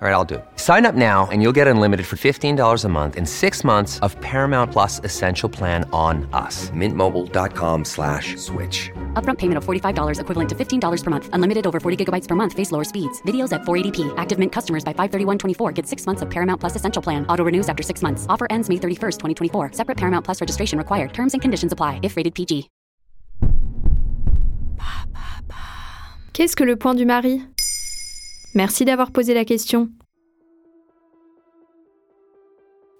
All right, I'll do it. Sign up now and you'll get unlimited for $15 a month in six months of Paramount Plus Essential Plan on us. Mintmobile.com slash switch. Upfront payment of $45 equivalent to $15 per month. Unlimited over 40 gigabytes per month. Face lower speeds. Videos at 480p. Active Mint customers by 531.24 get six months of Paramount Plus Essential Plan. Auto renews after six months. Offer ends May 31st, 2024. Separate Paramount Plus registration required. Terms and conditions apply if rated PG. Qu'est-ce que le point du mari Merci d'avoir posé la question.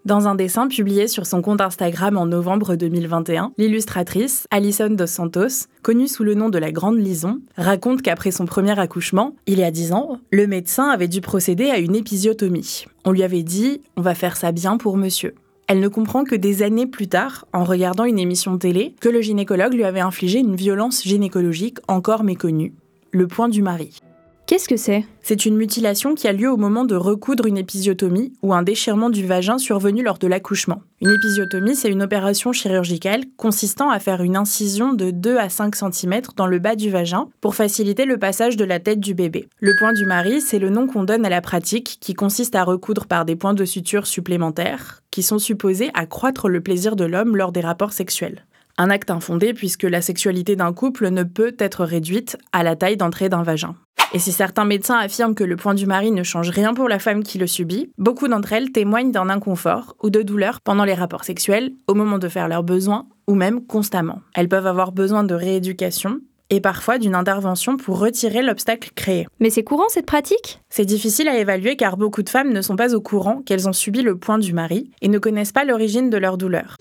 Dans un dessin publié sur son compte Instagram en novembre 2021, l'illustratrice Alison Dos Santos, connue sous le nom de la Grande Lison, raconte qu'après son premier accouchement, il y a 10 ans, le médecin avait dû procéder à une épisiotomie. On lui avait dit On va faire ça bien pour monsieur. Elle ne comprend que des années plus tard, en regardant une émission télé, que le gynécologue lui avait infligé une violence gynécologique encore méconnue, le point du mari. Qu'est-ce que c'est? C'est une mutilation qui a lieu au moment de recoudre une épisiotomie ou un déchirement du vagin survenu lors de l'accouchement. Une épisiotomie, c'est une opération chirurgicale consistant à faire une incision de 2 à 5 cm dans le bas du vagin pour faciliter le passage de la tête du bébé. Le point du mari, c'est le nom qu'on donne à la pratique qui consiste à recoudre par des points de suture supplémentaires qui sont supposés accroître le plaisir de l'homme lors des rapports sexuels. Un acte infondé puisque la sexualité d'un couple ne peut être réduite à la taille d'entrée d'un vagin. Et si certains médecins affirment que le point du mari ne change rien pour la femme qui le subit, beaucoup d'entre elles témoignent d'un inconfort ou de douleur pendant les rapports sexuels, au moment de faire leurs besoins ou même constamment. Elles peuvent avoir besoin de rééducation et parfois d'une intervention pour retirer l'obstacle créé. Mais c'est courant cette pratique? C'est difficile à évaluer car beaucoup de femmes ne sont pas au courant qu'elles ont subi le point du mari et ne connaissent pas l'origine de leur douleur.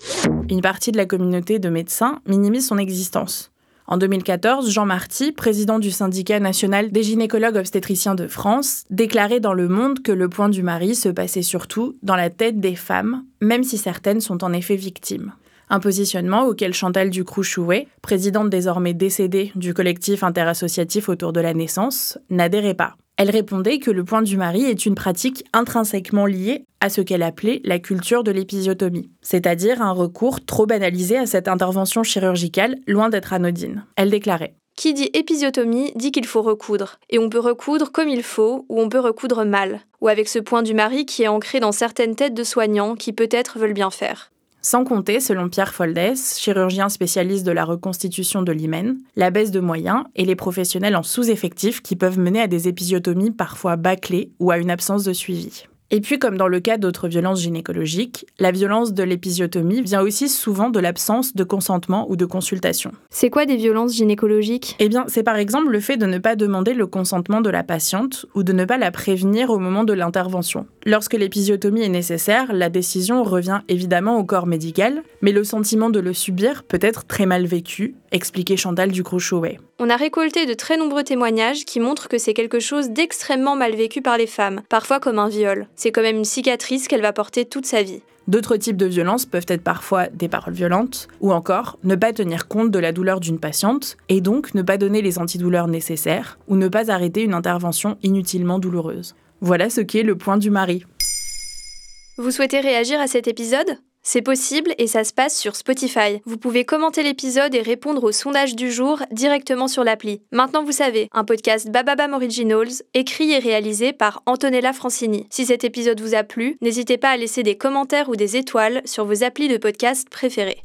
Une partie de la communauté de médecins minimise son existence. En 2014, Jean Marty, président du syndicat national des gynécologues obstétriciens de France, déclarait dans Le Monde que le point du mari se passait surtout dans la tête des femmes, même si certaines sont en effet victimes. Un positionnement auquel Chantal Ducroux-Chouet, présidente désormais décédée du collectif interassociatif autour de la naissance, n'adhérait pas. Elle répondait que le point du mari est une pratique intrinsèquement liée à ce qu'elle appelait la culture de l'épisiotomie, c'est-à-dire un recours trop banalisé à cette intervention chirurgicale, loin d'être anodine. Elle déclarait qui dit épisiotomie dit qu'il faut recoudre. Et on peut recoudre comme il faut, ou on peut recoudre mal. Ou avec ce point du mari qui est ancré dans certaines têtes de soignants qui peut-être veulent bien faire. Sans compter, selon Pierre Foldes, chirurgien spécialiste de la reconstitution de l'hymen, la baisse de moyens et les professionnels en sous-effectif qui peuvent mener à des épisiotomies parfois bâclées ou à une absence de suivi. Et puis, comme dans le cas d'autres violences gynécologiques, la violence de l'épisiotomie vient aussi souvent de l'absence de consentement ou de consultation. C'est quoi des violences gynécologiques? Eh bien, c'est par exemple le fait de ne pas demander le consentement de la patiente ou de ne pas la prévenir au moment de l'intervention. Lorsque l'épisiotomie est nécessaire, la décision revient évidemment au corps médical, mais le sentiment de le subir peut être très mal vécu, expliquait Chantal Ducrot-Chauvet. On a récolté de très nombreux témoignages qui montrent que c'est quelque chose d'extrêmement mal vécu par les femmes, parfois comme un viol. C'est quand même une cicatrice qu'elle va porter toute sa vie. D'autres types de violences peuvent être parfois des paroles violentes, ou encore ne pas tenir compte de la douleur d'une patiente, et donc ne pas donner les antidouleurs nécessaires, ou ne pas arrêter une intervention inutilement douloureuse. Voilà ce qu'est le point du mari. Vous souhaitez réagir à cet épisode? C'est possible et ça se passe sur Spotify. Vous pouvez commenter l'épisode et répondre au sondage du jour directement sur l'appli. Maintenant vous savez, un podcast Bababam Originals, écrit et réalisé par Antonella Francini. Si cet épisode vous a plu, n'hésitez pas à laisser des commentaires ou des étoiles sur vos applis de podcast préférés.